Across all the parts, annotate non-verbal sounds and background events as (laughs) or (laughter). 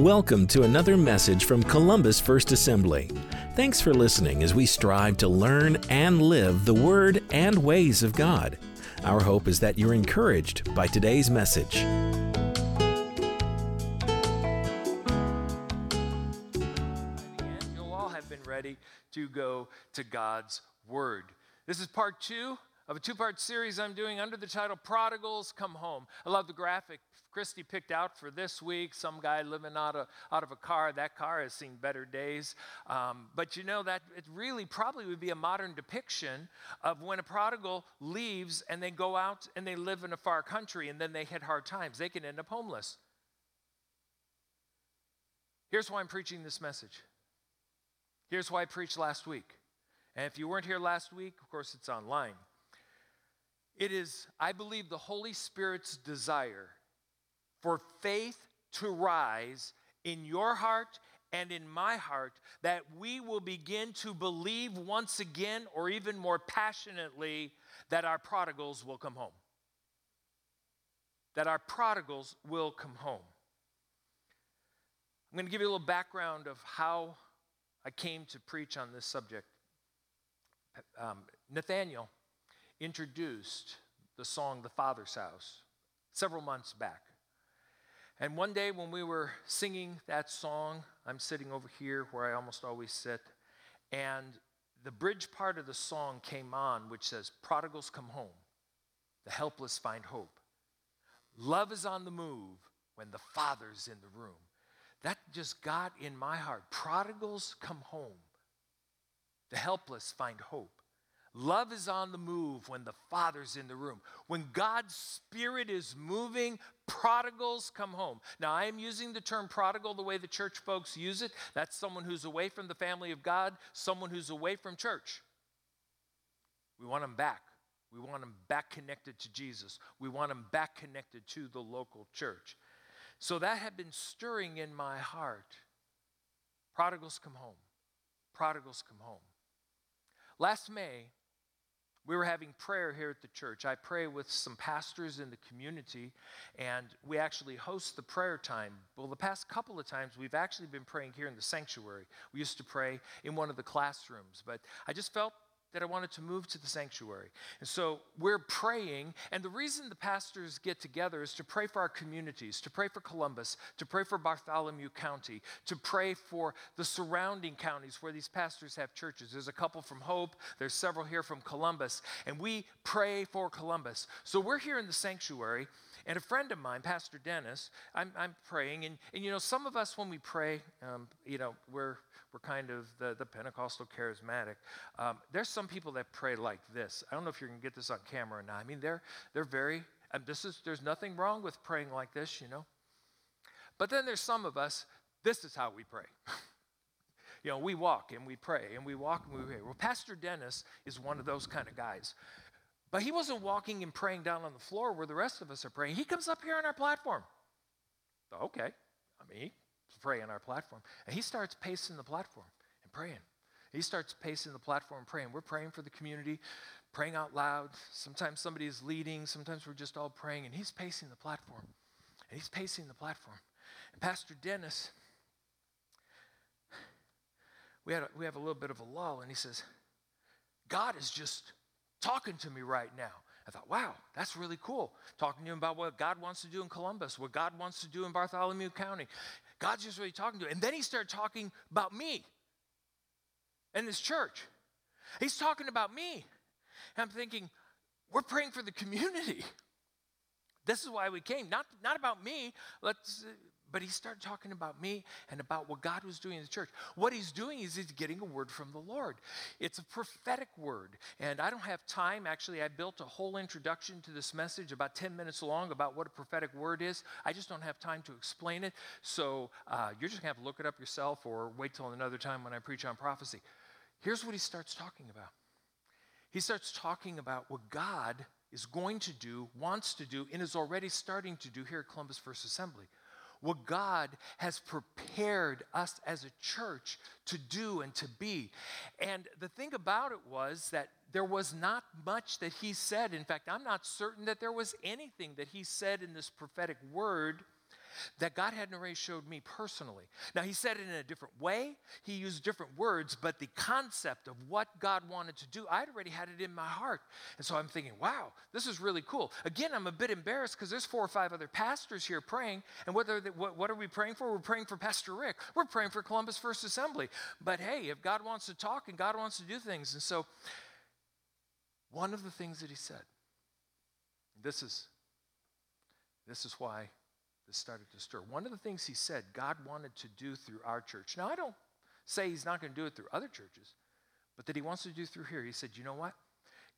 Welcome to another message from Columbus First Assembly. Thanks for listening as we strive to learn and live the Word and ways of God. Our hope is that you're encouraged by today's message. In the end, you'll all have been ready to go to God's Word. This is part two of a two part series I'm doing under the title Prodigals Come Home. I love the graphic Christy picked out for this week. Some guy living out of, out of a car. That car has seen better days. Um, but you know, that it really probably would be a modern depiction of when a prodigal leaves and they go out and they live in a far country and then they hit hard times. They can end up homeless. Here's why I'm preaching this message. Here's why I preached last week. And if you weren't here last week, of course, it's online. It is, I believe, the Holy Spirit's desire for faith to rise in your heart and in my heart that we will begin to believe once again, or even more passionately, that our prodigals will come home. That our prodigals will come home. I'm going to give you a little background of how I came to preach on this subject. Um, Nathaniel introduced the song The Father's House several months back. And one day when we were singing that song, I'm sitting over here where I almost always sit, and the bridge part of the song came on, which says, Prodigals come home, the helpless find hope. Love is on the move when the Father's in the room. That just got in my heart. Prodigals come home, the helpless find hope. Love is on the move when the Father's in the room. When God's Spirit is moving, prodigals come home. Now, I am using the term prodigal the way the church folks use it. That's someone who's away from the family of God, someone who's away from church. We want them back. We want them back connected to Jesus. We want them back connected to the local church. So that had been stirring in my heart. Prodigals come home. Prodigals come home. Last May, we were having prayer here at the church. I pray with some pastors in the community, and we actually host the prayer time. Well, the past couple of times, we've actually been praying here in the sanctuary. We used to pray in one of the classrooms, but I just felt that I wanted to move to the sanctuary. And so we're praying, and the reason the pastors get together is to pray for our communities, to pray for Columbus, to pray for Bartholomew County, to pray for the surrounding counties where these pastors have churches. There's a couple from Hope, there's several here from Columbus, and we pray for Columbus. So we're here in the sanctuary. And a friend of mine, Pastor Dennis, I'm, I'm praying, and, and you know, some of us when we pray, um, you know, we're we're kind of the, the Pentecostal charismatic. Um, there's some people that pray like this. I don't know if you're going to get this on camera or not. I mean, they're, they're very, and this is, there's nothing wrong with praying like this, you know. But then there's some of us, this is how we pray. (laughs) you know, we walk and we pray and we walk and we pray. Well, Pastor Dennis is one of those kind of guys. But he wasn't walking and praying down on the floor where the rest of us are praying. He comes up here on our platform. Okay. I mean, pray on our platform. And he starts pacing the platform and praying. He starts pacing the platform, praying. We're praying for the community, praying out loud. Sometimes somebody is leading, sometimes we're just all praying, and he's pacing the platform. And he's pacing the platform. And Pastor Dennis, we, had a, we have a little bit of a lull, and he says, God is just talking to me right now. I thought, wow, that's really cool. Talking to him about what God wants to do in Columbus, what God wants to do in Bartholomew County. God's just really talking to him. And then he started talking about me and this church. He's talking about me. And I'm thinking, we're praying for the community. (laughs) This is why we came. Not, not about me. Let's but he started talking about me and about what God was doing in the church. What he's doing is he's getting a word from the Lord. It's a prophetic word. And I don't have time. Actually, I built a whole introduction to this message about 10 minutes long about what a prophetic word is. I just don't have time to explain it. So uh, you're just going to have to look it up yourself or wait till another time when I preach on prophecy. Here's what he starts talking about he starts talking about what God is going to do, wants to do, and is already starting to do here at Columbus First Assembly what God has prepared us as a church to do and to be. And the thing about it was that there was not much that he said. In fact, I'm not certain that there was anything that he said in this prophetic word that God hadn't already showed me personally. Now, he said it in a different way, he used different words, but the concept of what God wanted to do, I'd already had it in my heart. And so I'm thinking, wow, this is really cool. Again, I'm a bit embarrassed because there's four or five other pastors here praying. And what are, they, what, what are we praying for? We're praying for Pastor Rick, we're praying for Columbus First Assembly. But hey, if God wants to talk and God wants to do things, and so one of the things that he said, this is this is why started to stir. One of the things he said God wanted to do through our church. Now, I don't say he's not going to do it through other churches, but that he wants to do through here. He said, you know what?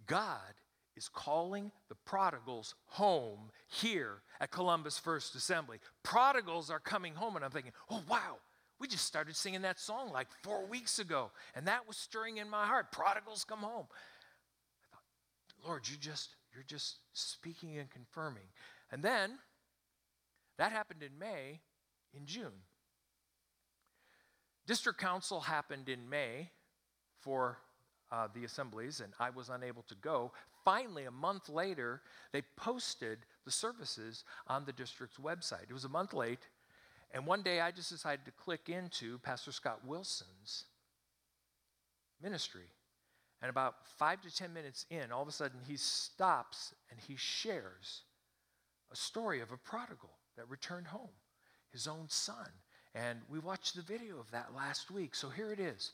God is calling the prodigals home here at Columbus First Assembly. Prodigals are coming home, and I'm thinking, oh, wow. We just started singing that song like four weeks ago, and that was stirring in my heart. Prodigals come home. I thought, Lord, you just you're just speaking and confirming. And then that happened in May, in June. District Council happened in May for uh, the assemblies, and I was unable to go. Finally, a month later, they posted the services on the district's website. It was a month late, and one day I just decided to click into Pastor Scott Wilson's ministry. And about five to 10 minutes in, all of a sudden he stops and he shares a story of a prodigal that returned home, his own son. And we watched the video of that last week. So here it is.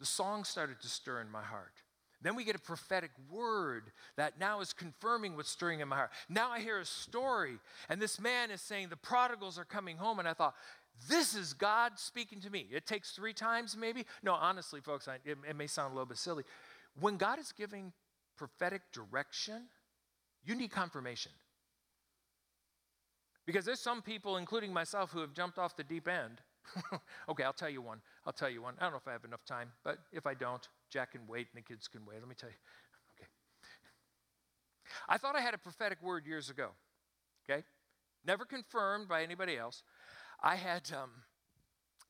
The song started to stir in my heart. Then we get a prophetic word that now is confirming what's stirring in my heart. Now I hear a story, and this man is saying the prodigals are coming home. And I thought, this is God speaking to me. It takes three times, maybe. No, honestly, folks, I, it, it may sound a little bit silly. When God is giving prophetic direction, you need confirmation. Because there's some people, including myself, who have jumped off the deep end. (laughs) okay, I'll tell you one. I'll tell you one. I don't know if I have enough time, but if I don't, Jack can wait and the kids can wait. Let me tell you. (laughs) Okay. I thought I had a prophetic word years ago. Okay? Never confirmed by anybody else. I had um,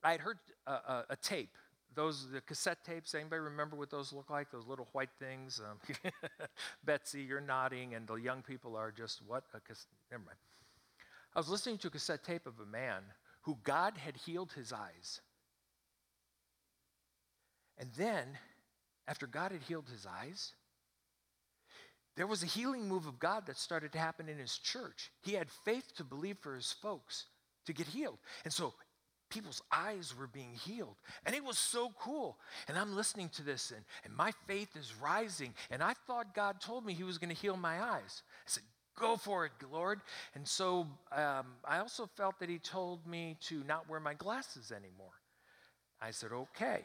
I had heard a, a, a tape those the cassette tapes anybody remember what those look like those little white things um, (laughs) betsy you're nodding and the young people are just what a cassette never mind I was listening to a cassette tape of a man who God had healed his eyes. And then, after God had healed his eyes, there was a healing move of God that started to happen in his church. He had faith to believe for his folks to get healed. And so people's eyes were being healed. And it was so cool. And I'm listening to this, and, and my faith is rising. And I thought God told me He was going to heal my eyes. Go for it, Lord. And so um, I also felt that he told me to not wear my glasses anymore. I said, okay.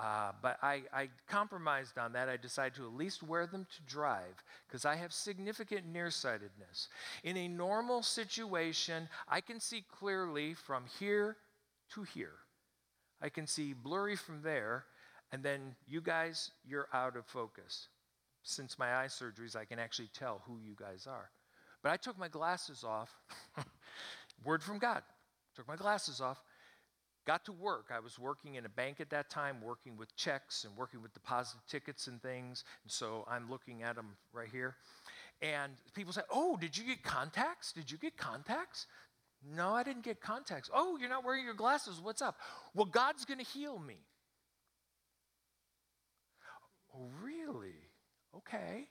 Uh, but I, I, compromised on that. I decided to at least wear them to drive because I have significant nearsightedness. In a normal situation, I can see clearly from here to here. I can see blurry from there, and then you guys, you're out of focus since my eye surgeries, I can actually tell who you guys are. But I took my glasses off. (laughs) Word from God. Took my glasses off. Got to work. I was working in a bank at that time, working with checks and working with deposit tickets and things. And so I'm looking at them right here. And people say, Oh, did you get contacts? Did you get contacts? No, I didn't get contacts. Oh, you're not wearing your glasses. What's up? Well, God's going to heal me. Oh, really? Okay,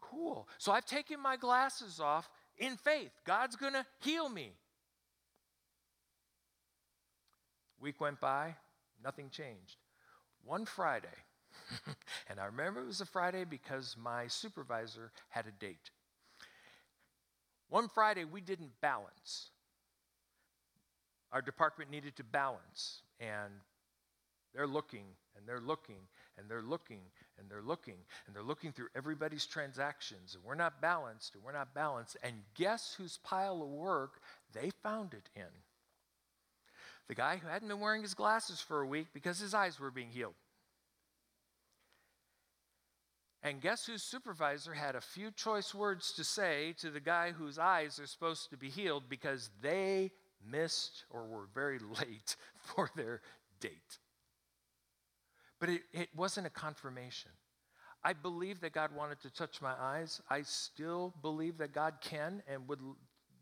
cool. So I've taken my glasses off in faith. God's going to heal me. Week went by, nothing changed. One Friday, (laughs) and I remember it was a Friday because my supervisor had a date. One Friday, we didn't balance. Our department needed to balance, and they're looking and they're looking and they're looking and they're looking and they're looking through everybody's transactions and we're not balanced and we're not balanced. And guess whose pile of work they found it in? The guy who hadn't been wearing his glasses for a week because his eyes were being healed. And guess whose supervisor had a few choice words to say to the guy whose eyes are supposed to be healed because they missed or were very (laughs) late for their date? But it, it wasn't a confirmation. I believe that God wanted to touch my eyes. I still believe that God can and would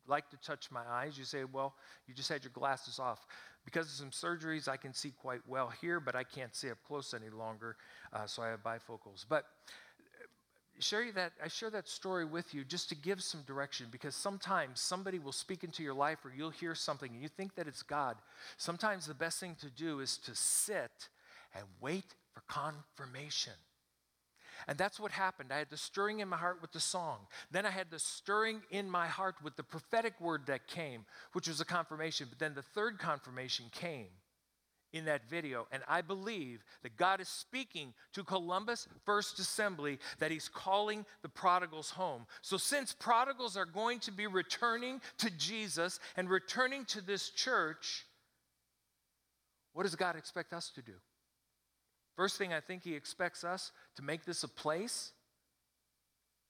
like to touch my eyes. You say, well, you just had your glasses off. Because of some surgeries, I can see quite well here, but I can't see up close any longer, uh, so I have bifocals. But uh, share you that I share that story with you just to give some direction because sometimes somebody will speak into your life or you'll hear something and you think that it's God. Sometimes the best thing to do is to sit and wait for confirmation. And that's what happened. I had the stirring in my heart with the song. Then I had the stirring in my heart with the prophetic word that came, which was a confirmation. But then the third confirmation came in that video. And I believe that God is speaking to Columbus First Assembly that He's calling the prodigals home. So, since prodigals are going to be returning to Jesus and returning to this church, what does God expect us to do? First thing I think he expects us to make this a place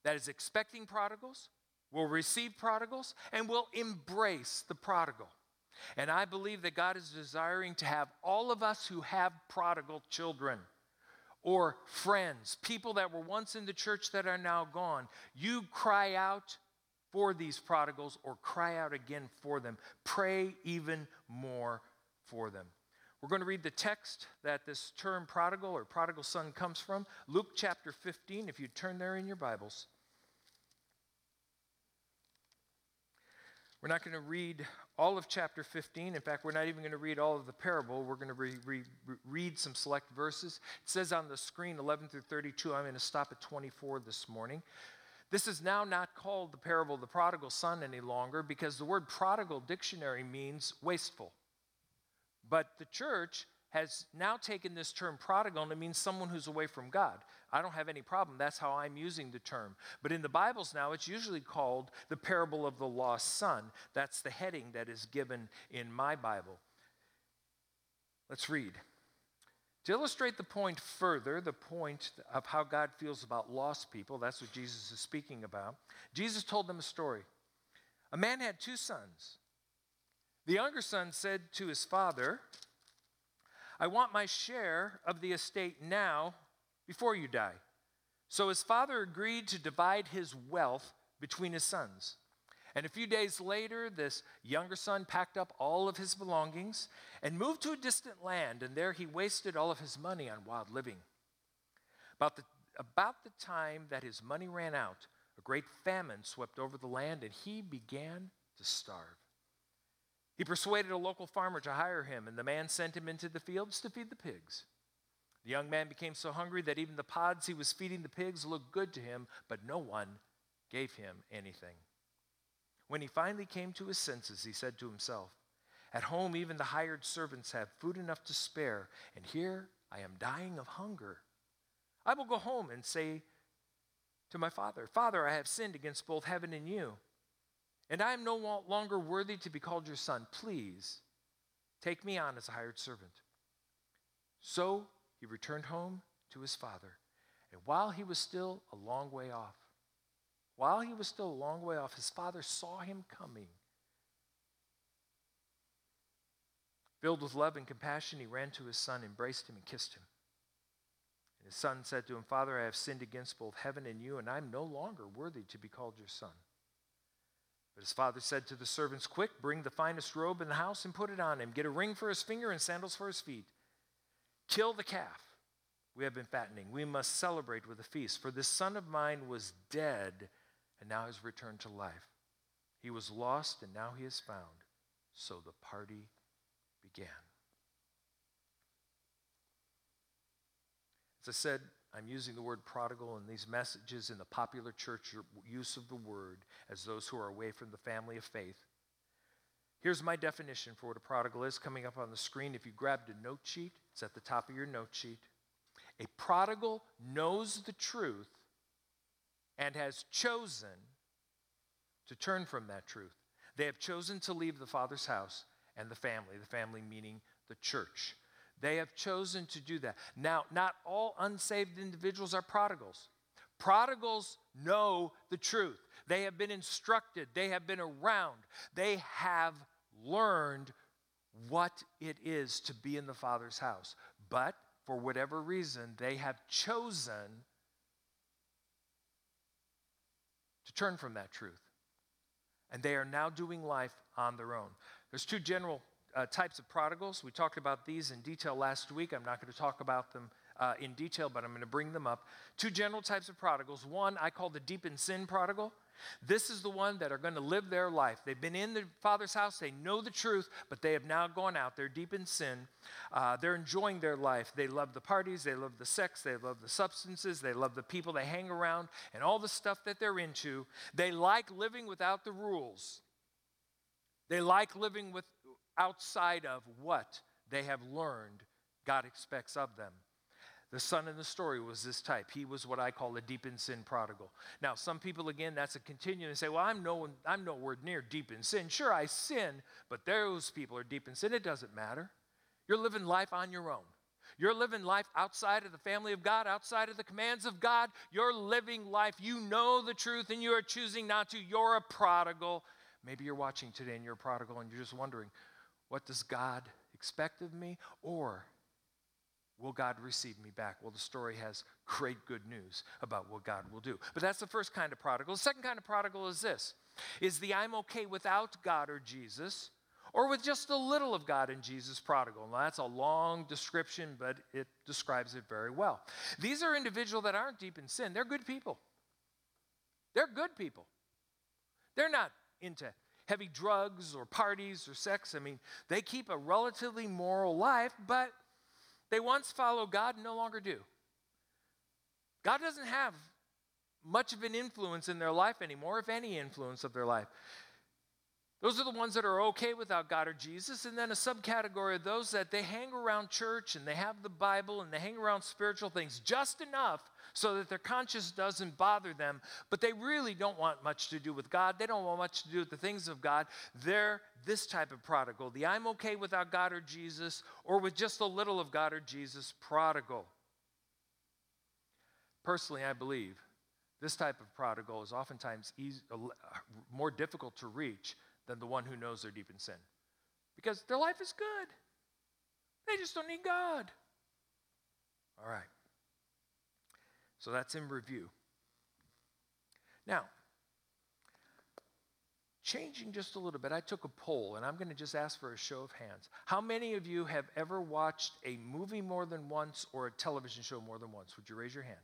that is expecting prodigals, will receive prodigals, and will embrace the prodigal. And I believe that God is desiring to have all of us who have prodigal children or friends, people that were once in the church that are now gone, you cry out for these prodigals or cry out again for them. Pray even more for them. We're going to read the text that this term prodigal or prodigal son comes from. Luke chapter 15, if you turn there in your Bibles. We're not going to read all of chapter 15. In fact, we're not even going to read all of the parable. We're going to re- re- read some select verses. It says on the screen 11 through 32. I'm going to stop at 24 this morning. This is now not called the parable of the prodigal son any longer because the word prodigal dictionary means wasteful. But the church has now taken this term prodigal and it means someone who's away from God. I don't have any problem. That's how I'm using the term. But in the Bibles now, it's usually called the parable of the lost son. That's the heading that is given in my Bible. Let's read. To illustrate the point further, the point of how God feels about lost people, that's what Jesus is speaking about. Jesus told them a story. A man had two sons. The younger son said to his father, I want my share of the estate now before you die. So his father agreed to divide his wealth between his sons. And a few days later, this younger son packed up all of his belongings and moved to a distant land, and there he wasted all of his money on wild living. About the, about the time that his money ran out, a great famine swept over the land, and he began to starve. He persuaded a local farmer to hire him, and the man sent him into the fields to feed the pigs. The young man became so hungry that even the pods he was feeding the pigs looked good to him, but no one gave him anything. When he finally came to his senses, he said to himself, At home, even the hired servants have food enough to spare, and here I am dying of hunger. I will go home and say to my father, Father, I have sinned against both heaven and you. And I am no longer worthy to be called your son. Please take me on as a hired servant. So he returned home to his father. And while he was still a long way off, while he was still a long way off, his father saw him coming. Filled with love and compassion, he ran to his son, embraced him, and kissed him. And his son said to him, Father, I have sinned against both heaven and you, and I am no longer worthy to be called your son. But his father said to the servants, Quick, bring the finest robe in the house and put it on him. Get a ring for his finger and sandals for his feet. Kill the calf we have been fattening. We must celebrate with a feast. For this son of mine was dead and now has returned to life. He was lost and now he is found. So the party began. As I said, I'm using the word prodigal in these messages in the popular church use of the word as those who are away from the family of faith. Here's my definition for what a prodigal is coming up on the screen. If you grabbed a note sheet, it's at the top of your note sheet. A prodigal knows the truth and has chosen to turn from that truth. They have chosen to leave the father's house and the family, the family meaning the church. They have chosen to do that. Now, not all unsaved individuals are prodigals. Prodigals know the truth. They have been instructed, they have been around, they have learned what it is to be in the Father's house. But for whatever reason, they have chosen to turn from that truth. and they are now doing life on their own. There's two general uh, types of prodigals. We talked about these in detail last week. I'm not going to talk about them uh, in detail, but I'm going to bring them up. Two general types of prodigals. One I call the deep in sin prodigal. This is the one that are going to live their life. They've been in the Father's house, they know the truth, but they have now gone out. They're deep in sin. Uh, they're enjoying their life. They love the parties, they love the sex, they love the substances, they love the people they hang around, and all the stuff that they're into. They like living without the rules. They like living with outside of what they have learned God expects of them. The son in the story was this type. He was what I call a deep in sin prodigal. Now, some people, again, that's a continuum and say, well, I'm, no, I'm nowhere near deep in sin. Sure, I sin, but those people are deep in sin. It doesn't matter. You're living life on your own. You're living life outside of the family of God, outside of the commands of God. You're living life. You know the truth and you are choosing not to. You're a prodigal. Maybe you're watching today and you're a prodigal and you're just wondering, what does God expect of me? Or Will God receive me back? Well, the story has great good news about what God will do. But that's the first kind of prodigal. The second kind of prodigal is this is the I'm okay without God or Jesus, or with just a little of God and Jesus prodigal. Now, that's a long description, but it describes it very well. These are individuals that aren't deep in sin, they're good people. They're good people. They're not into heavy drugs or parties or sex. I mean, they keep a relatively moral life, but they once followed God and no longer do. God doesn't have much of an influence in their life anymore, if any influence of their life. Those are the ones that are okay without God or Jesus. And then a subcategory of those that they hang around church and they have the Bible and they hang around spiritual things just enough so that their conscience doesn't bother them, but they really don't want much to do with God. They don't want much to do with the things of God. They're this type of prodigal the I'm okay without God or Jesus, or with just a little of God or Jesus prodigal. Personally, I believe this type of prodigal is oftentimes easy, uh, more difficult to reach than the one who knows they're deep in sin. Because their life is good. They just don't need God. All right. So that's in review. Now, changing just a little bit, I took a poll and I'm going to just ask for a show of hands. How many of you have ever watched a movie more than once or a television show more than once? Would you raise your hand?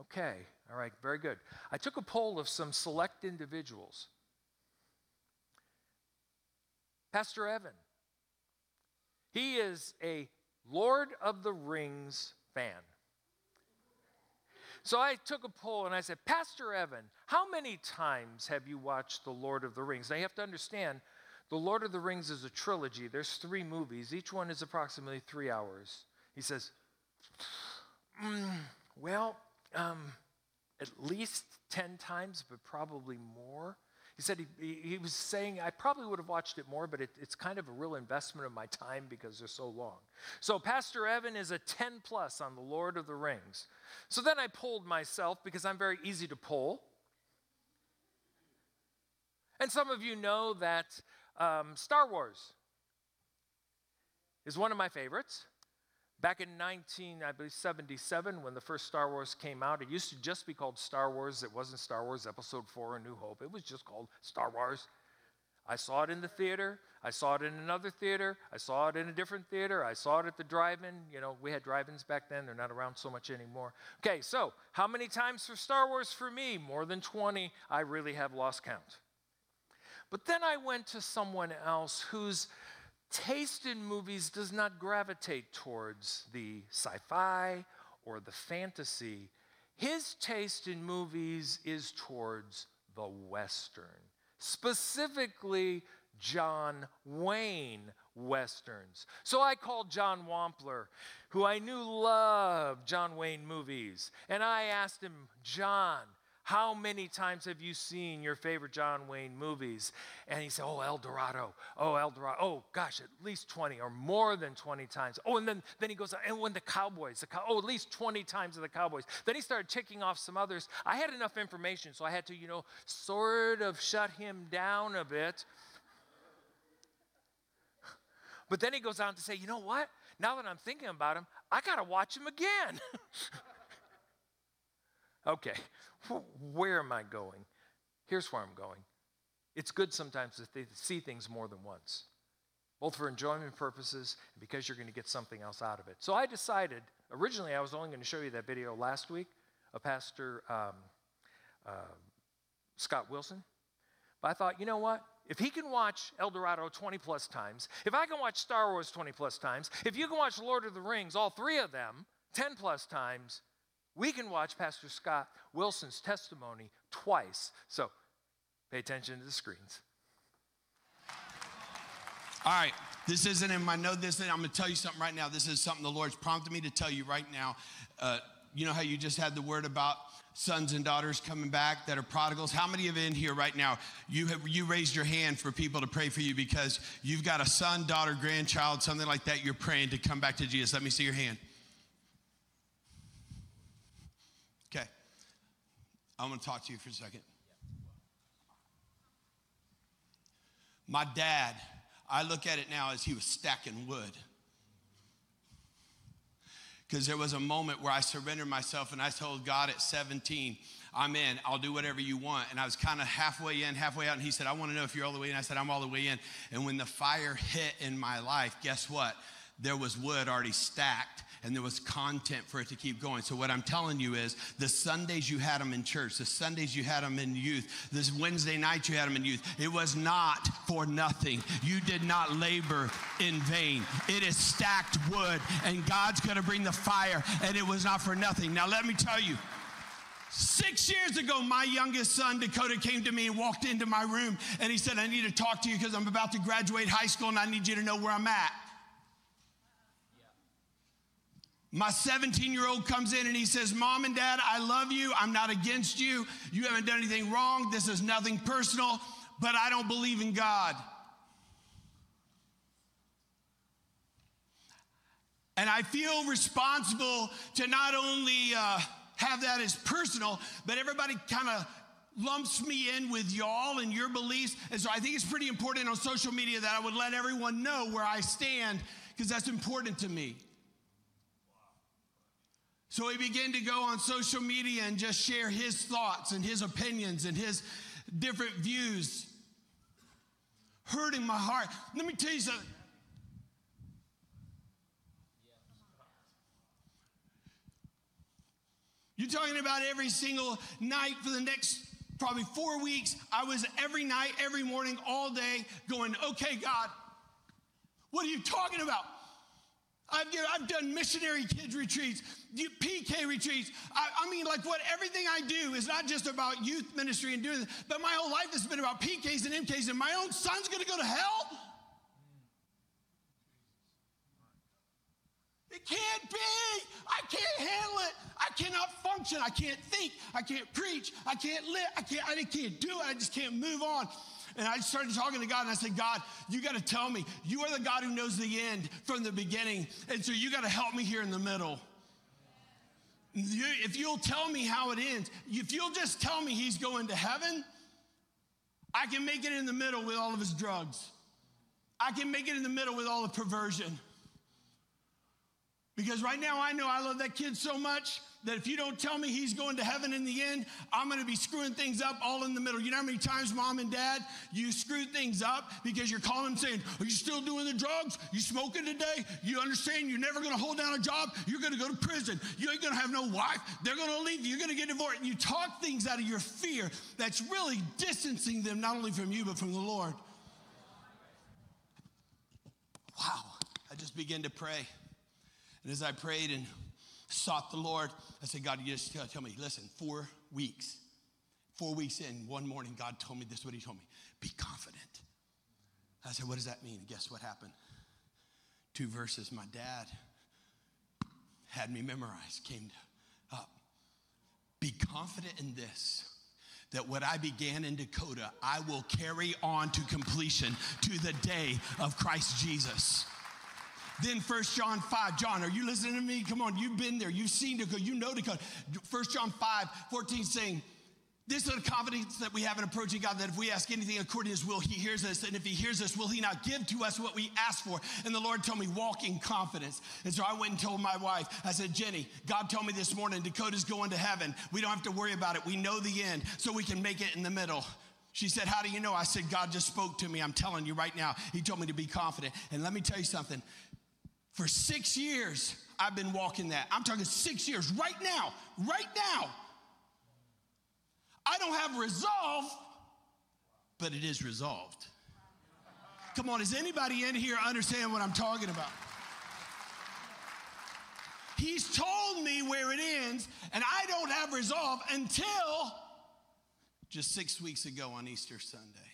Okay, all right, very good. I took a poll of some select individuals. Pastor Evan, he is a Lord of the Rings fan. So I took a poll and I said, Pastor Evan, how many times have you watched The Lord of the Rings? Now you have to understand, The Lord of the Rings is a trilogy. There's three movies, each one is approximately three hours. He says, mm, Well, um, at least 10 times, but probably more. He said he, he was saying, I probably would have watched it more, but it, it's kind of a real investment of my time because they're so long. So, Pastor Evan is a 10 plus on the Lord of the Rings. So then I pulled myself because I'm very easy to pull. And some of you know that um, Star Wars is one of my favorites. Back in 19, I believe 77, when the first Star Wars came out, it used to just be called Star Wars. It wasn't Star Wars Episode 4 A New Hope. It was just called Star Wars. I saw it in the theater. I saw it in another theater. I saw it in a different theater. I saw it at the drive in. You know, we had drive ins back then. They're not around so much anymore. Okay, so how many times for Star Wars for me? More than 20. I really have lost count. But then I went to someone else who's taste in movies does not gravitate towards the sci fi or the fantasy. His taste in movies is towards the Western, specifically John Wayne Westerns. So I called John Wampler, who I knew loved John Wayne movies, and I asked him, John, how many times have you seen your favorite John Wayne movies? And he said, Oh, El Dorado. Oh, El Dorado. Oh, gosh, at least 20 or more than 20 times. Oh, and then, then he goes, And when the Cowboys, the cow- oh, at least 20 times of the Cowboys. Then he started ticking off some others. I had enough information, so I had to, you know, sort of shut him down a bit. But then he goes on to say, You know what? Now that I'm thinking about him, I got to watch him again. (laughs) okay, where am I going? Here's where I'm going. it's good sometimes to see things more than once, both for enjoyment purposes and because you're going to get something else out of it. So I decided, originally, I was only going to show you that video last week of Pastor um, uh, Scott Wilson. But I thought, you know what? If he can watch El Dorado 20 plus times, if I can watch Star Wars 20 plus times, if you can watch Lord of the Rings, all three of them, 10 plus times, we can watch Pastor Scott Wilson's testimony twice. So pay attention to the screens. All right, this isn't in my note. This I'm going to tell you something right now. This is something the Lord's prompted me to tell you right now. Uh, you know how you just had the word about sons and daughters coming back that are prodigals. How many of you in here right now, you have you raised your hand for people to pray for you because you've got a son, daughter, grandchild, something like that, you're praying to come back to Jesus. Let me see your hand. Okay. I'm gonna talk to you for a second. My dad, I look at it now as he was stacking wood because there was a moment where I surrendered myself and I told God at 17, I'm in, I'll do whatever you want. And I was kind of halfway in, halfway out, and he said, I want to know if you're all the way in. I said, I'm all the way in. And when the fire hit in my life, guess what? There was wood already stacked and there was content for it to keep going. So, what I'm telling you is the Sundays you had them in church, the Sundays you had them in youth, this Wednesday night you had them in youth, it was not for nothing. You did not labor in vain. It is stacked wood, and God's gonna bring the fire, and it was not for nothing. Now, let me tell you. Six years ago, my youngest son, Dakota, came to me and walked into my room and he said, I need to talk to you because I'm about to graduate high school and I need you to know where I'm at. My 17 year old comes in and he says, Mom and Dad, I love you. I'm not against you. You haven't done anything wrong. This is nothing personal, but I don't believe in God. And I feel responsible to not only uh, have that as personal, but everybody kind of lumps me in with y'all and your beliefs. And so I think it's pretty important on social media that I would let everyone know where I stand because that's important to me. So he began to go on social media and just share his thoughts and his opinions and his different views, hurting my heart. Let me tell you something. You're talking about every single night for the next probably four weeks. I was every night, every morning, all day going, okay, God, what are you talking about? I've, I've done missionary kids retreats, PK retreats. I, I, mean, like what everything I do is not just about youth ministry and doing this, but my whole life has been about PKs and MKs, and my own son's gonna go to hell? It can't be. I can't handle it. I cannot function. I can't think. I can't preach. I can't live. I can't, I can't do it. I just can't move on. And I started talking to God and I said, God, you got to tell me. You are the God who knows the end from the beginning. And so you got to help me here in the middle. If you'll tell me how it ends, if you'll just tell me he's going to heaven, I can make it in the middle with all of his drugs. I can make it in the middle with all the perversion. Because right now I know I love that kid so much that if you don't tell me he's going to heaven in the end, I'm going to be screwing things up all in the middle. You know how many times, mom and dad, you screw things up because you're calling them saying, Are you still doing the drugs? You smoking today? You understand you're never going to hold down a job? You're going to go to prison. You ain't going to have no wife. They're going to leave you. You're going to get divorced. And you talk things out of your fear that's really distancing them not only from you, but from the Lord. Wow. I just began to pray. And as I prayed and sought the Lord. I said, God, you just uh, tell me, listen, four weeks, four weeks in, one morning, God told me this is what He told me be confident. I said, what does that mean? Guess what happened? Two verses my dad had me memorize came up. Be confident in this that what I began in Dakota, I will carry on to completion to the day of Christ Jesus. Then First John 5. John, are you listening to me? Come on, you've been there. You've seen Dakota. You know Dakota. First John 5, 14 saying, this is the confidence that we have in approaching God that if we ask anything according to his will, he hears us. And if he hears us, will he not give to us what we ask for? And the Lord told me, walk in confidence. And so I went and told my wife, I said, Jenny, God told me this morning Dakota's going to heaven. We don't have to worry about it. We know the end, so we can make it in the middle. She said, How do you know? I said, God just spoke to me. I'm telling you right now. He told me to be confident. And let me tell you something. For six years, I've been walking that. I'm talking six years, right now, right now. I don't have resolve, but it is resolved. Come on, is anybody in here understand what I'm talking about? He's told me where it ends, and I don't have resolve until just six weeks ago on Easter Sunday.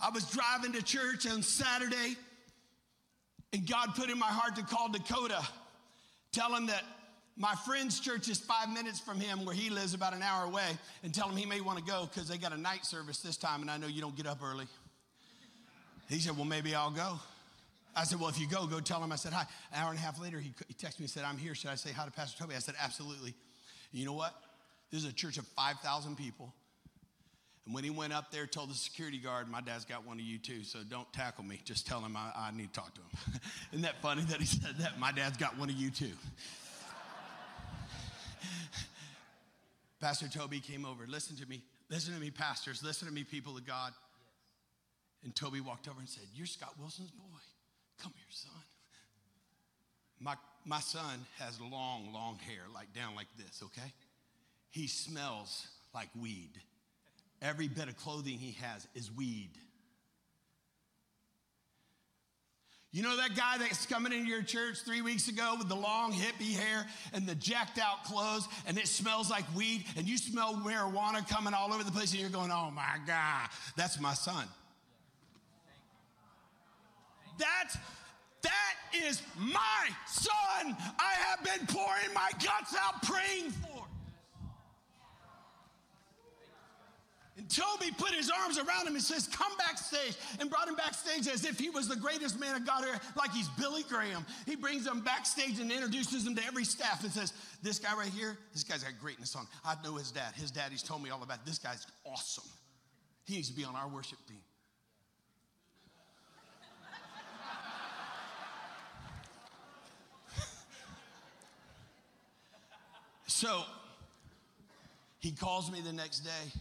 I was driving to church on Saturday, and God put in my heart to call Dakota, tell him that my friend's church is five minutes from him, where he lives about an hour away, and tell him he may want to go because they got a night service this time, and I know you don't get up early. He said, Well, maybe I'll go. I said, Well, if you go, go tell him. I said, Hi. An hour and a half later, he, he texted me and said, I'm here. Should I say hi to Pastor Toby? I said, Absolutely. You know what? This is a church of 5,000 people. And when he went up there, told the security guard, My dad's got one of you too, so don't tackle me. Just tell him I, I need to talk to him. (laughs) Isn't that funny that he said that? My dad's got one of you too. (laughs) Pastor Toby came over. Listen to me. Listen to me, pastors. Listen to me, people of God. And Toby walked over and said, You're Scott Wilson's boy. Come here, son. My, my son has long, long hair, like down like this, okay? He smells like weed. Every bit of clothing he has is weed. You know that guy that's coming into your church three weeks ago with the long hippie hair and the jacked out clothes and it smells like weed and you smell marijuana coming all over the place and you're going, oh my God, that's my son. That's that is my son I have been pouring my guts out Toby put his arms around him and says, Come backstage, and brought him backstage as if he was the greatest man of God, like he's Billy Graham. He brings him backstage and introduces him to every staff and says, This guy right here, this guy's got great in the song. I know his dad. His daddy's told me all about it. This guy's awesome. He needs to be on our worship team. (laughs) so he calls me the next day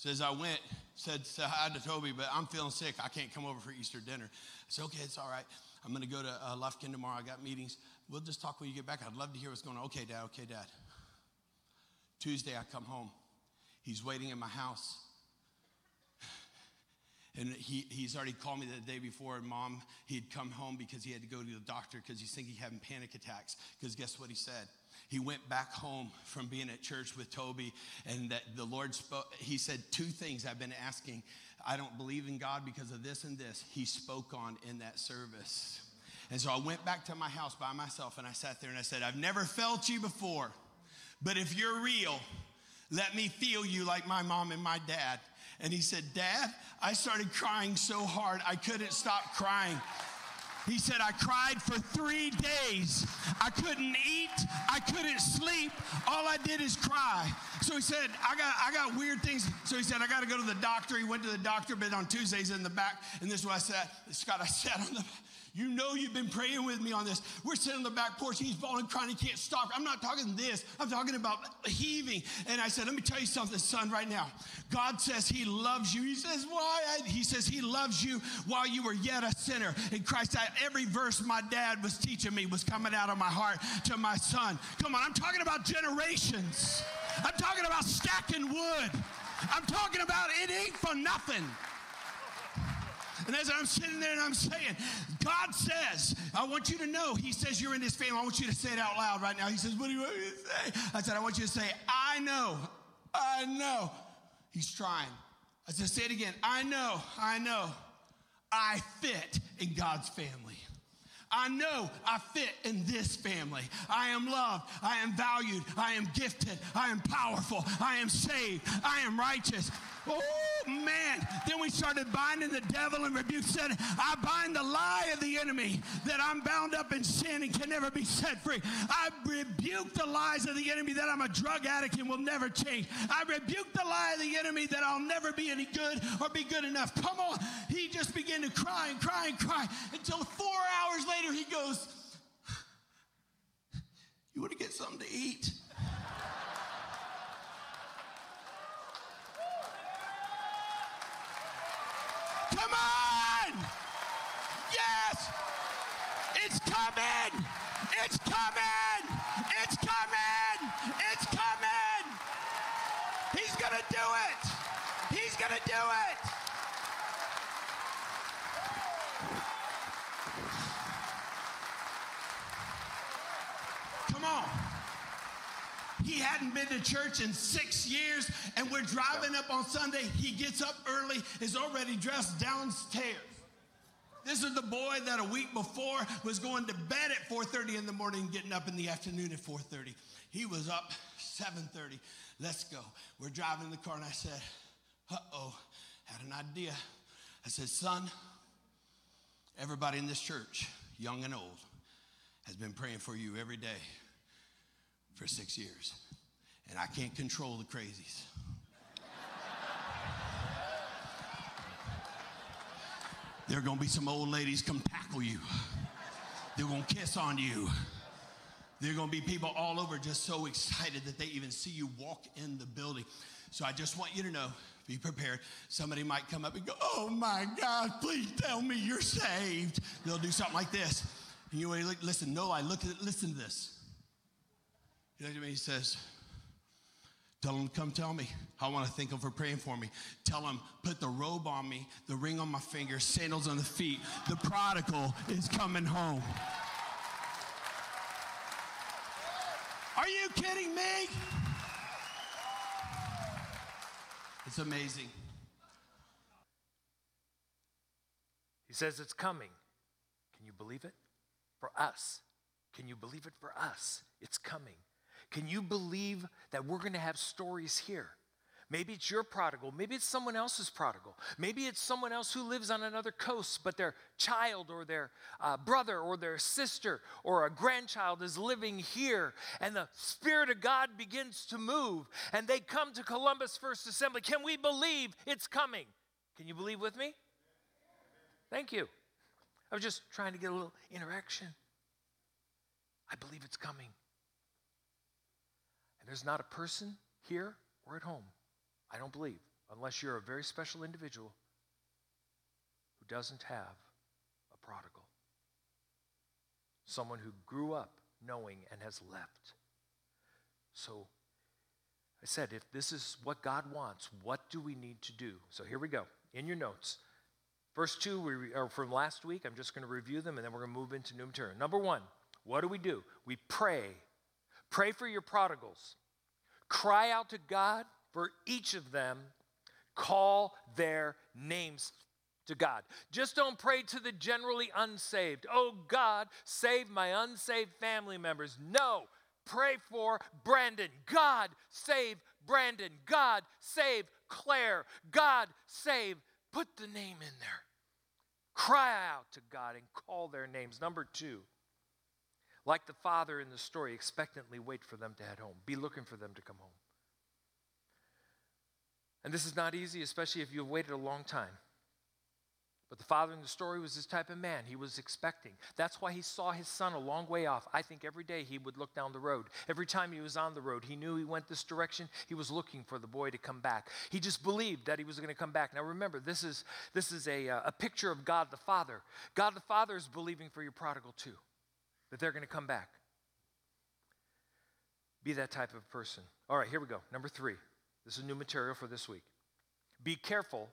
Says, I went, said, hi to Toby, but I'm feeling sick. I can't come over for Easter dinner. I said, okay, it's all right. I'm going to go to uh, Lufkin tomorrow. I got meetings. We'll just talk when you get back. I'd love to hear what's going on. Okay, Dad. Okay, Dad. Tuesday, I come home. He's waiting in my house. (sighs) And he, he's already called me the day before, and mom, he'd come home because he had to go to the doctor because he's thinking he's having panic attacks. Because guess what he said? He went back home from being at church with Toby, and that the Lord spoke. He said two things I've been asking. I don't believe in God because of this and this. He spoke on in that service. And so I went back to my house by myself and I sat there and I said, I've never felt you before, but if you're real, let me feel you like my mom and my dad. And he said, Dad, I started crying so hard I couldn't stop crying. He said, I cried for three days. I couldn't eat. I couldn't sleep. All I did is cry. So he said, I got, I got weird things. So he said, I got to go to the doctor. He went to the doctor, but on Tuesdays in the back. And this is why I sat, Scott, I sat on the you know you've been praying with me on this. We're sitting on the back porch. He's bawling, crying. He can't stop. I'm not talking this. I'm talking about heaving. And I said, let me tell you something, son, right now. God says he loves you. He says, why? He says he loves you while you were yet a sinner. In Christ, I, every verse my dad was teaching me was coming out of my heart to my son. Come on, I'm talking about generations. I'm talking about stacking wood. I'm talking about it ain't for nothing. And as I'm sitting there and I'm saying, God says, I want you to know, He says you're in His family. I want you to say it out loud right now. He says, What do you want me to say? I said, I want you to say, I know, I know. He's trying. I said, Say it again. I know, I know. I fit in God's family. I know I fit in this family. I am loved. I am valued. I am gifted. I am powerful. I am saved. I am righteous. Oh man. Then we started binding the devil and rebuke said, I bind the lie of the enemy that I'm bound up in sin and can never be set free. I rebuke the lies of the enemy that I'm a drug addict and will never change. I rebuke the lie of the enemy that I'll never be any good or be good enough. Come on. He just began to cry and cry and cry until four hours later later, he goes, You want to get something to eat? Come on! Yes! It's coming! It's coming! It's coming! It's coming! He's gonna do it! He's gonna do it! Come on. He hadn't been to church in six years, and we're driving up on Sunday. He gets up early, is already dressed downstairs. This is the boy that a week before was going to bed at 4:30 in the morning, getting up in the afternoon at 4:30. He was up 7:30. Let's go. We're driving in the car, and I said, "Uh-oh, had an idea." I said, "Son, everybody in this church, young and old, has been praying for you every day for six years, and I can't control the crazies." There are gonna be some old ladies come tackle you. They're gonna kiss on you. There are gonna be people all over just so excited that they even see you walk in the building. So I just want you to know, be prepared. Somebody might come up and go, Oh my God, please tell me you're saved. They'll do something like this. And you listen, no, I look at it, listen to this. Mean? He says, Tell them, come tell me. I want to thank them for praying for me. Tell them, put the robe on me, the ring on my finger, sandals on the feet. The prodigal is coming home. Are you kidding me? It's amazing. He says it's coming. Can you believe it? For us. Can you believe it for us? It's coming. Can you believe that we're going to have stories here? Maybe it's your prodigal. Maybe it's someone else's prodigal. Maybe it's someone else who lives on another coast, but their child or their uh, brother or their sister or a grandchild is living here, and the Spirit of God begins to move, and they come to Columbus First Assembly. Can we believe it's coming? Can you believe with me? Thank you. I was just trying to get a little interaction. I believe it's coming. There's not a person here or at home, I don't believe, unless you're a very special individual who doesn't have a prodigal. Someone who grew up knowing and has left. So I said, if this is what God wants, what do we need to do? So here we go. In your notes, First two we, are from last week. I'm just going to review them and then we're going to move into new material. Number one, what do we do? We pray Pray for your prodigals. Cry out to God for each of them. Call their names to God. Just don't pray to the generally unsaved. Oh God, save my unsaved family members. No, pray for Brandon. God, save Brandon. God, save Claire. God, save. Put the name in there. Cry out to God and call their names. Number two, like the father in the story, expectantly wait for them to head home. Be looking for them to come home. And this is not easy, especially if you've waited a long time. But the father in the story was this type of man. He was expecting. That's why he saw his son a long way off. I think every day he would look down the road. Every time he was on the road, he knew he went this direction. He was looking for the boy to come back. He just believed that he was going to come back. Now remember, this is, this is a, uh, a picture of God the Father. God the Father is believing for your prodigal too that they're going to come back. Be that type of person. All right, here we go. Number three. This is new material for this week. Be careful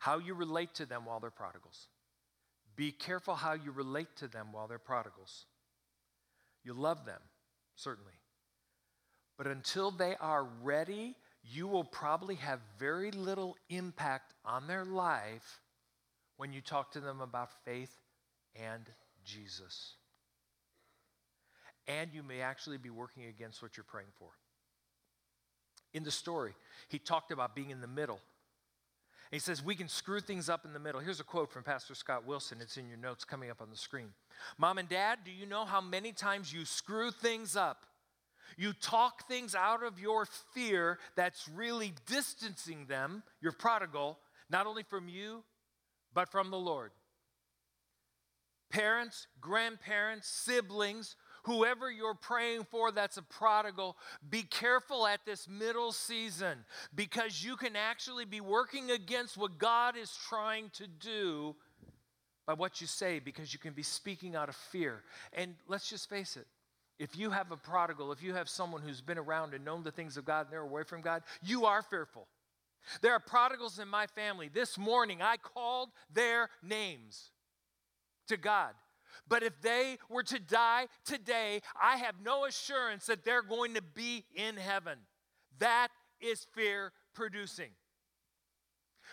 how you relate to them while they're prodigals. Be careful how you relate to them while they're prodigals. You love them, certainly. But until they are ready, you will probably have very little impact on their life when you talk to them about faith and Jesus and you may actually be working against what you're praying for. In the story, he talked about being in the middle. He says, We can screw things up in the middle. Here's a quote from Pastor Scott Wilson. It's in your notes coming up on the screen. Mom and dad, do you know how many times you screw things up? You talk things out of your fear that's really distancing them, your prodigal, not only from you, but from the Lord. Parents, grandparents, siblings Whoever you're praying for that's a prodigal, be careful at this middle season because you can actually be working against what God is trying to do by what you say because you can be speaking out of fear. And let's just face it if you have a prodigal, if you have someone who's been around and known the things of God and they're away from God, you are fearful. There are prodigals in my family. This morning, I called their names to God. But if they were to die today, I have no assurance that they're going to be in heaven. That is fear producing.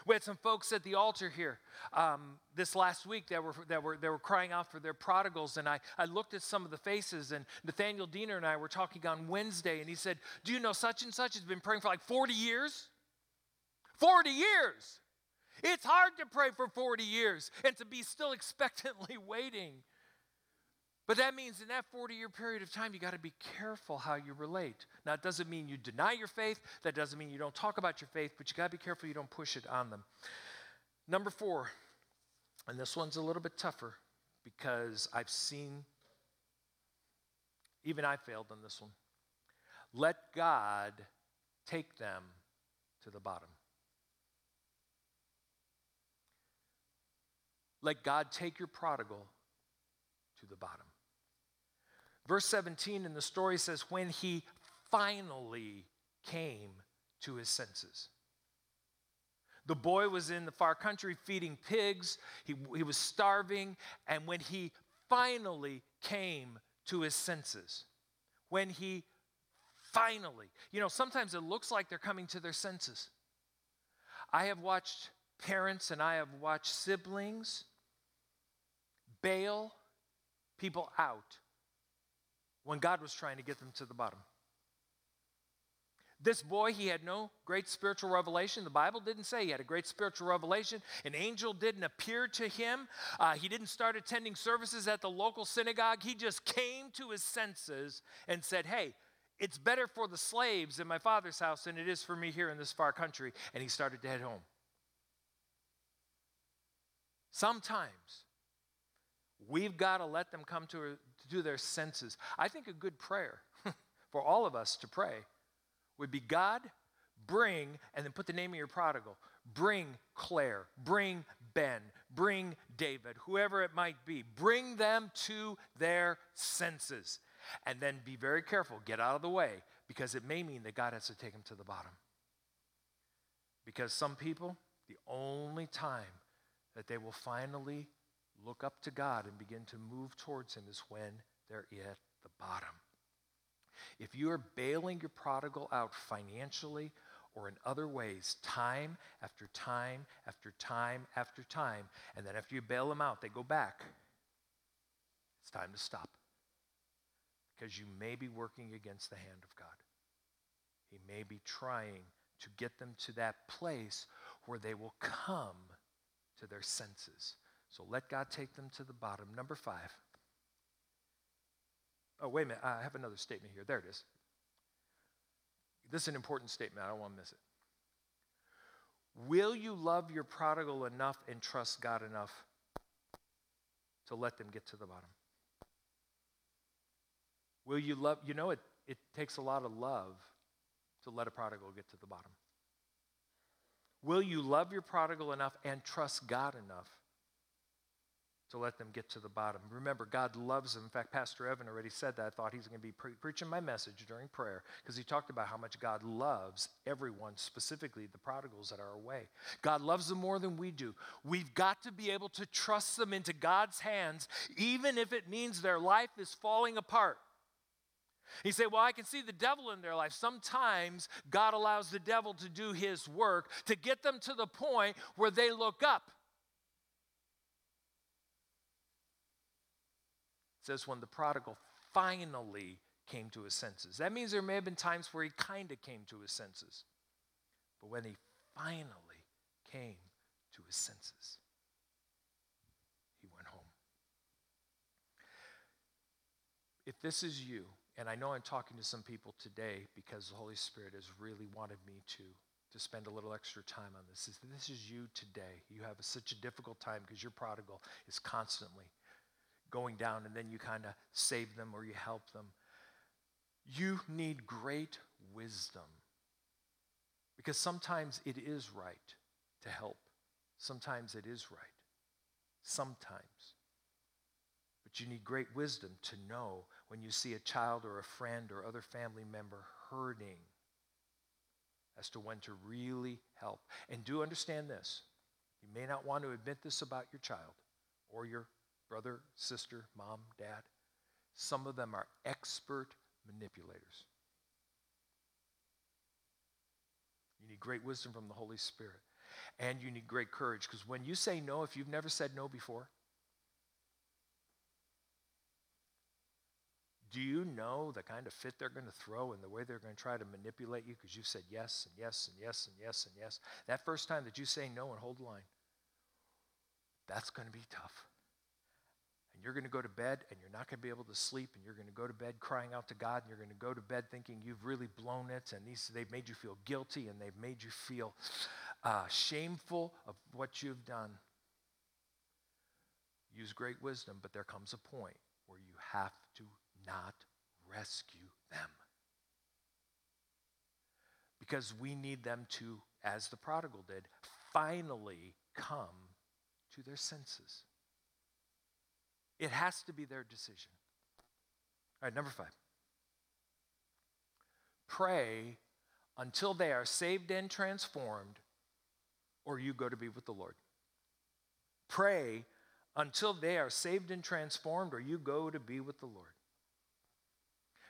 We had some folks at the altar here um, this last week that were, that, were, that were crying out for their prodigals. And I, I looked at some of the faces, and Nathaniel Diener and I were talking on Wednesday, and he said, Do you know such and such has been praying for like 40 years? 40 years! It's hard to pray for 40 years and to be still expectantly (laughs) waiting. But that means in that 40 year period of time, you got to be careful how you relate. Now, it doesn't mean you deny your faith, that doesn't mean you don't talk about your faith, but you got to be careful you don't push it on them. Number four, and this one's a little bit tougher because I've seen, even I failed on this one. Let God take them to the bottom. Let God take your prodigal to the bottom. Verse 17 in the story says, when he finally came to his senses. The boy was in the far country feeding pigs, he, he was starving, and when he finally came to his senses, when he finally, you know, sometimes it looks like they're coming to their senses. I have watched parents and I have watched siblings bail people out when God was trying to get them to the bottom. This boy, he had no great spiritual revelation. The Bible didn't say he had a great spiritual revelation. An angel didn't appear to him. Uh, he didn't start attending services at the local synagogue. He just came to his senses and said, Hey, it's better for the slaves in my father's house than it is for me here in this far country. And he started to head home. Sometimes we've got to let them come to, to their senses. I think a good prayer (laughs) for all of us to pray would be God, bring, and then put the name of your prodigal. Bring Claire, bring Ben, bring David, whoever it might be. Bring them to their senses. And then be very careful, get out of the way, because it may mean that God has to take them to the bottom. Because some people, the only time that they will finally look up to God and begin to move towards Him is when they're at the bottom. If you are bailing your prodigal out financially or in other ways, time after time after time after time, and then after you bail them out, they go back, it's time to stop. Because you may be working against the hand of God. He may be trying to get them to that place where they will come to their senses. So let God take them to the bottom. Number five. Oh, wait a minute. I have another statement here. There it is. This is an important statement. I don't want to miss it. Will you love your prodigal enough and trust God enough to let them get to the bottom? Will you love, you know, it, it takes a lot of love to let a prodigal get to the bottom. Will you love your prodigal enough and trust God enough to let them get to the bottom. Remember, God loves them. In fact, Pastor Evan already said that. I thought he's going to be pre- preaching my message during prayer because he talked about how much God loves everyone, specifically the prodigals that are away. God loves them more than we do. We've got to be able to trust them into God's hands, even if it means their life is falling apart. He said, Well, I can see the devil in their life. Sometimes God allows the devil to do his work to get them to the point where they look up says, when the prodigal finally came to his senses. That means there may have been times where he kind of came to his senses. But when he finally came to his senses, he went home. If this is you, and I know I'm talking to some people today because the Holy Spirit has really wanted me to, to spend a little extra time on this. If this is you today, you have such a difficult time because your prodigal is constantly going down and then you kind of save them or you help them. You need great wisdom because sometimes it is right to help, sometimes it is right. Sometimes. But you need great wisdom to know when you see a child or a friend or other family member hurting as to when to really help. And do understand this you may not want to admit this about your child or your brother, sister, mom, dad. Some of them are expert manipulators. You need great wisdom from the Holy Spirit. And you need great courage because when you say no, if you've never said no before, do you know the kind of fit they're going to throw and the way they're going to try to manipulate you because you've said yes and yes and yes and yes and yes? That first time that you say no and hold the line, that's going to be tough. And you're going to go to bed and you're not going to be able to sleep and you're going to go to bed crying out to God and you're going to go to bed thinking you've really blown it and these, they've made you feel guilty and they've made you feel uh, shameful of what you've done. Use great wisdom, but there comes a point where you have to not rescue them. Because we need them to, as the prodigal did, finally come to their senses. It has to be their decision. All right, number five. Pray until they are saved and transformed, or you go to be with the Lord. Pray until they are saved and transformed, or you go to be with the Lord.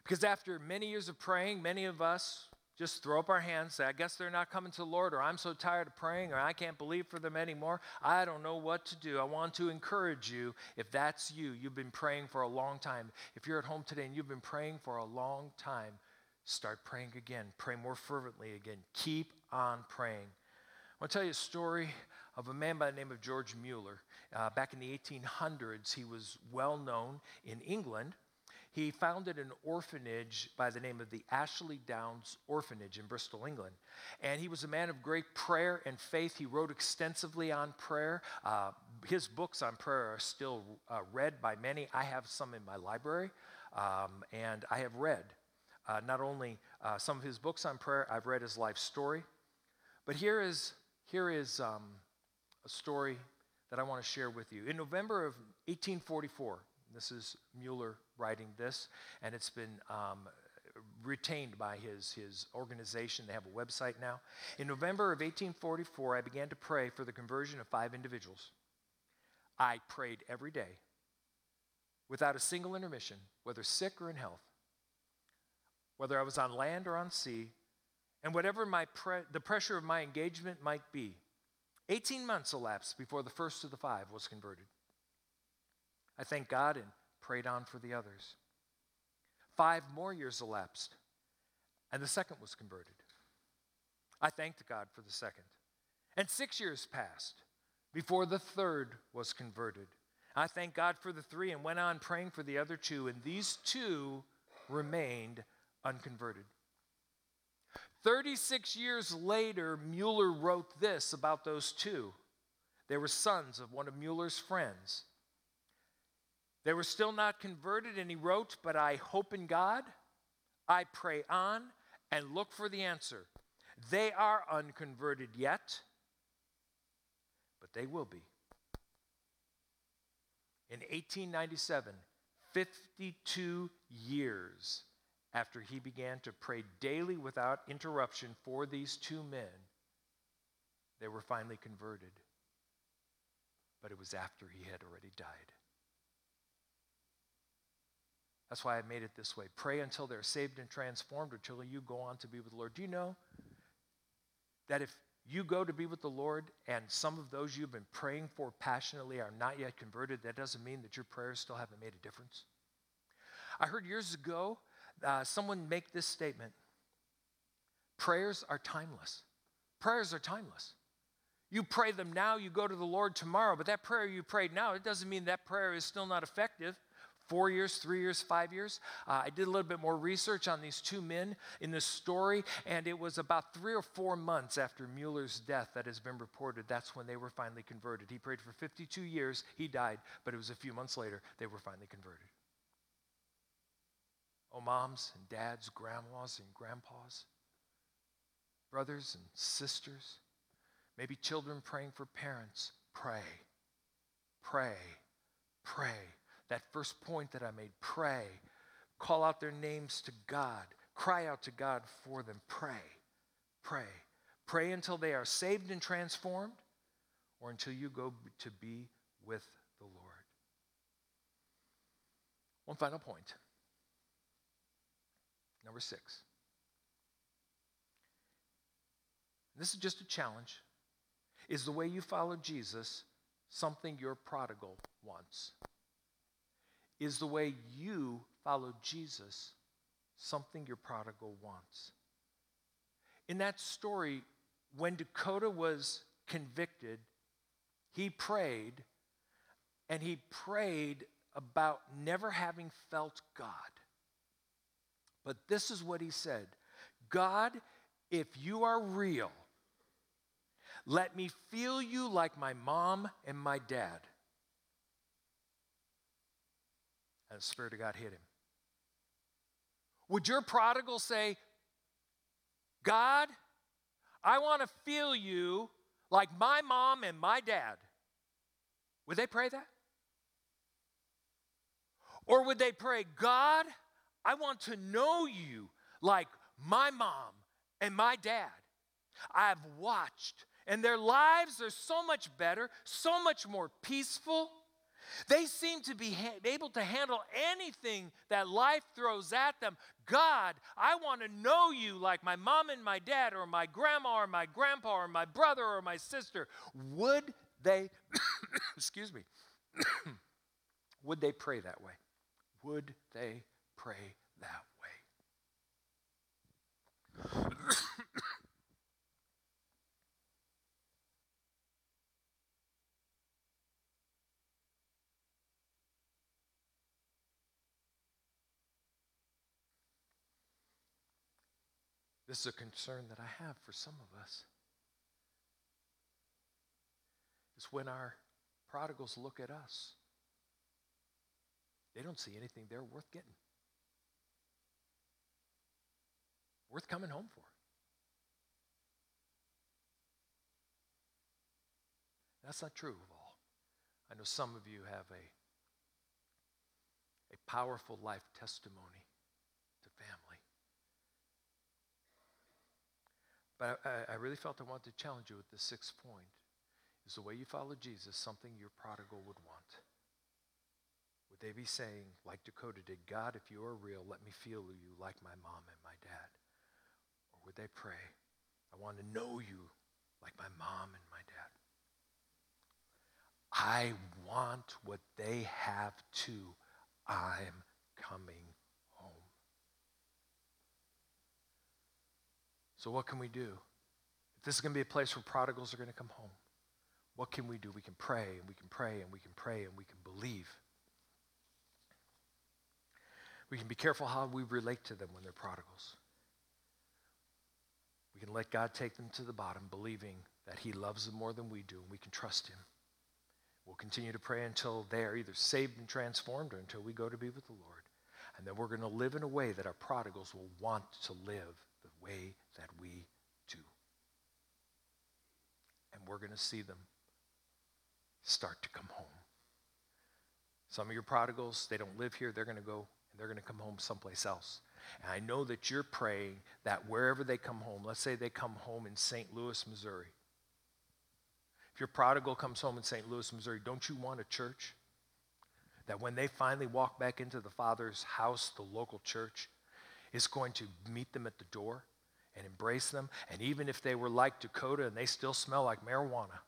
Because after many years of praying, many of us just throw up our hands, say, I guess they're not coming to the Lord, or I'm so tired of praying, or I can't believe for them anymore. I don't know what to do. I want to encourage you, if that's you, you've been praying for a long time. If you're at home today and you've been praying for a long time, start praying again. Pray more fervently again. Keep on praying. I want to tell you a story of a man by the name of George Mueller. Uh, back in the 1800s, he was well known in England he founded an orphanage by the name of the Ashley Downs Orphanage in Bristol, England. And he was a man of great prayer and faith. He wrote extensively on prayer. Uh, his books on prayer are still uh, read by many. I have some in my library, um, and I have read uh, not only uh, some of his books on prayer, I've read his life story. But here is, here is um, a story that I want to share with you. In November of 1844, this is Mueller writing this, and it's been um, retained by his, his organization. They have a website now. In November of 1844, I began to pray for the conversion of five individuals. I prayed every day without a single intermission, whether sick or in health, whether I was on land or on sea, and whatever my pre- the pressure of my engagement might be. 18 months elapsed before the first of the five was converted. I thank God and prayed on for the others. Five more years elapsed, and the second was converted. I thanked God for the second. And six years passed before the third was converted. I thanked God for the three and went on praying for the other two, and these two remained unconverted. 36 years later, Mueller wrote this about those two. They were sons of one of Mueller's friends. They were still not converted, and he wrote, But I hope in God, I pray on, and look for the answer. They are unconverted yet, but they will be. In 1897, 52 years after he began to pray daily without interruption for these two men, they were finally converted. But it was after he had already died. That's why I made it this way. Pray until they're saved and transformed, or until you go on to be with the Lord. Do you know that if you go to be with the Lord and some of those you've been praying for passionately are not yet converted, that doesn't mean that your prayers still haven't made a difference? I heard years ago uh, someone make this statement prayers are timeless. Prayers are timeless. You pray them now, you go to the Lord tomorrow, but that prayer you prayed now, it doesn't mean that prayer is still not effective four years, three years, five years. Uh, I did a little bit more research on these two men in this story, and it was about three or four months after Mueller's death that has been reported. That's when they were finally converted. He prayed for 52 years, he died, but it was a few months later they were finally converted. Oh, moms and dads, grandmas and grandpas, brothers and sisters, maybe children praying for parents, pray, pray, pray that first point that I made pray, call out their names to God, cry out to God for them, pray, pray. Pray until they are saved and transformed or until you go to be with the Lord. One final point. Number six. This is just a challenge. Is the way you follow Jesus something your prodigal wants? Is the way you follow Jesus something your prodigal wants? In that story, when Dakota was convicted, he prayed, and he prayed about never having felt God. But this is what he said God, if you are real, let me feel you like my mom and my dad. And the Spirit of God hit him. Would your prodigal say, God, I want to feel you like my mom and my dad? Would they pray that? Or would they pray, God, I want to know you like my mom and my dad? I've watched, and their lives are so much better, so much more peaceful. They seem to be ha- able to handle anything that life throws at them. God, I want to know you like my mom and my dad, or my grandma, or my grandpa, or my brother, or my sister. Would they, (coughs) excuse me, (coughs) would they pray that way? Would they pray that way? (coughs) This is a concern that I have for some of us. It's when our prodigals look at us, they don't see anything there worth getting, worth coming home for. That's not true of all. I know some of you have a, a powerful life testimony to family. But I, I really felt I wanted to challenge you with the sixth point. Is the way you follow Jesus something your prodigal would want? Would they be saying, like Dakota did, God, if you are real, let me feel you like my mom and my dad? Or would they pray, I want to know you like my mom and my dad? I want what they have too. I'm coming So, what can we do? If this is going to be a place where prodigals are going to come home, what can we do? We can pray and we can pray and we can pray and we can believe. We can be careful how we relate to them when they're prodigals. We can let God take them to the bottom, believing that He loves them more than we do, and we can trust Him. We'll continue to pray until they are either saved and transformed or until we go to be with the Lord. And then we're going to live in a way that our prodigals will want to live the way that we do. And we're going to see them start to come home. Some of your prodigals, they don't live here, they're going to go and they're going to come home someplace else. And I know that you're praying that wherever they come home, let's say they come home in St. Louis, Missouri. If your prodigal comes home in St. Louis, Missouri, don't you want a church? That when they finally walk back into the Father's house, the local church is going to meet them at the door and embrace them. And even if they were like Dakota and they still smell like marijuana,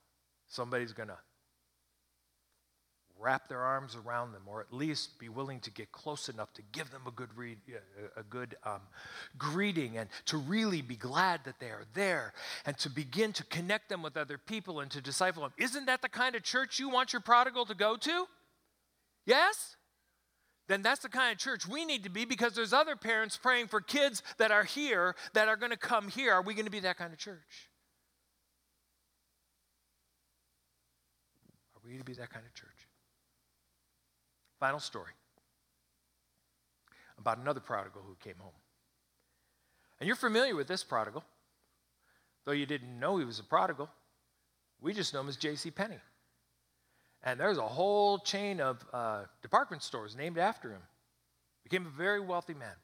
somebody's going to wrap their arms around them or at least be willing to get close enough to give them a good, a good um, greeting and to really be glad that they are there and to begin to connect them with other people and to disciple them. Isn't that the kind of church you want your prodigal to go to? Yes? Then that's the kind of church we need to be because there's other parents praying for kids that are here that are going to come here. Are we going to be that kind of church? Are we going to be that kind of church? Final story about another prodigal who came home. And you're familiar with this prodigal, though you didn't know he was a prodigal. We just know him as J.C. Penney. And there's a whole chain of uh, department stores named after him. Became a very wealthy man.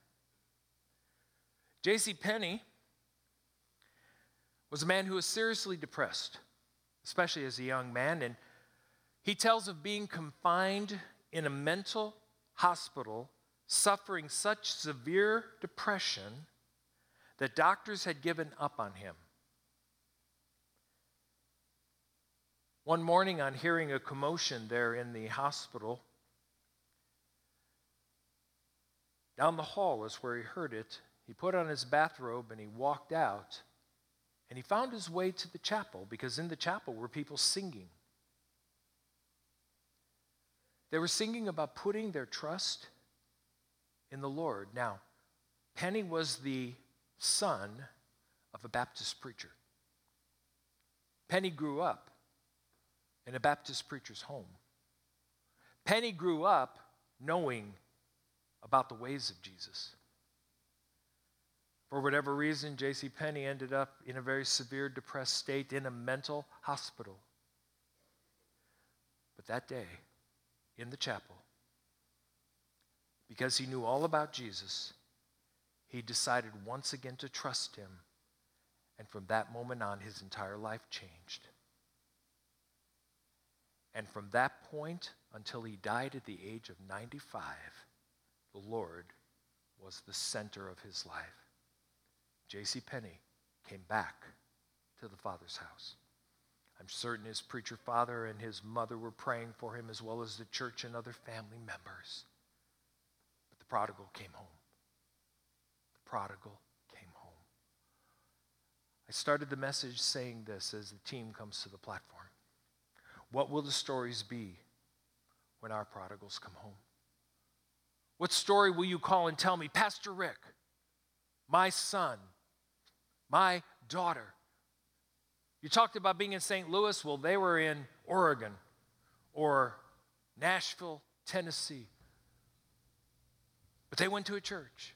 J.C. Penney was a man who was seriously depressed, especially as a young man. And he tells of being confined in a mental hospital, suffering such severe depression that doctors had given up on him. One morning, on hearing a commotion there in the hospital, down the hall is where he heard it. He put on his bathrobe and he walked out. And he found his way to the chapel because in the chapel were people singing. They were singing about putting their trust in the Lord. Now, Penney was the son of a Baptist preacher. Penney grew up in a Baptist preacher's home. Penney grew up knowing about the ways of Jesus. For whatever reason, J.C. Penney ended up in a very severe depressed state in a mental hospital. But that day, in the chapel, because he knew all about Jesus, he decided once again to trust him. And from that moment on, his entire life changed. And from that point until he died at the age of 95, the Lord was the center of his life. J.C. Penney came back to the Father's house. I'm certain his preacher father and his mother were praying for him, as well as the church and other family members. But the prodigal came home. The prodigal came home. I started the message saying this as the team comes to the platform. What will the stories be when our prodigals come home? What story will you call and tell me, Pastor Rick, my son, my daughter? You talked about being in St. Louis. Well, they were in Oregon or Nashville, Tennessee. But they went to a church.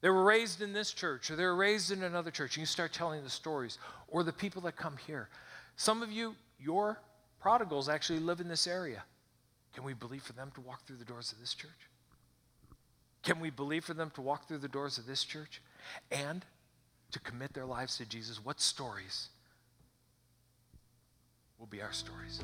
They were raised in this church or they were raised in another church. And you start telling the stories or the people that come here. Some of you, your prodigals actually live in this area. Can we believe for them to walk through the doors of this church? Can we believe for them to walk through the doors of this church and to commit their lives to Jesus? What stories will be our stories?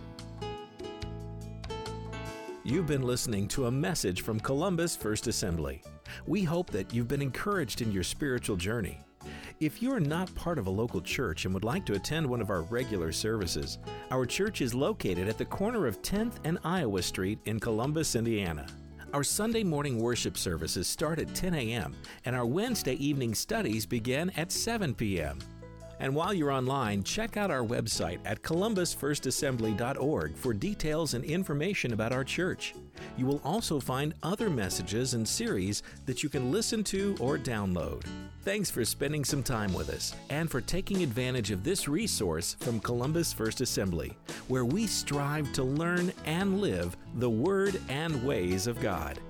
You've been listening to a message from Columbus First Assembly. We hope that you've been encouraged in your spiritual journey. If you're not part of a local church and would like to attend one of our regular services, our church is located at the corner of 10th and Iowa Street in Columbus, Indiana. Our Sunday morning worship services start at 10 a.m., and our Wednesday evening studies begin at 7 p.m. And while you're online, check out our website at columbusfirstassembly.org for details and information about our church. You will also find other messages and series that you can listen to or download. Thanks for spending some time with us and for taking advantage of this resource from Columbus First Assembly, where we strive to learn and live the Word and ways of God.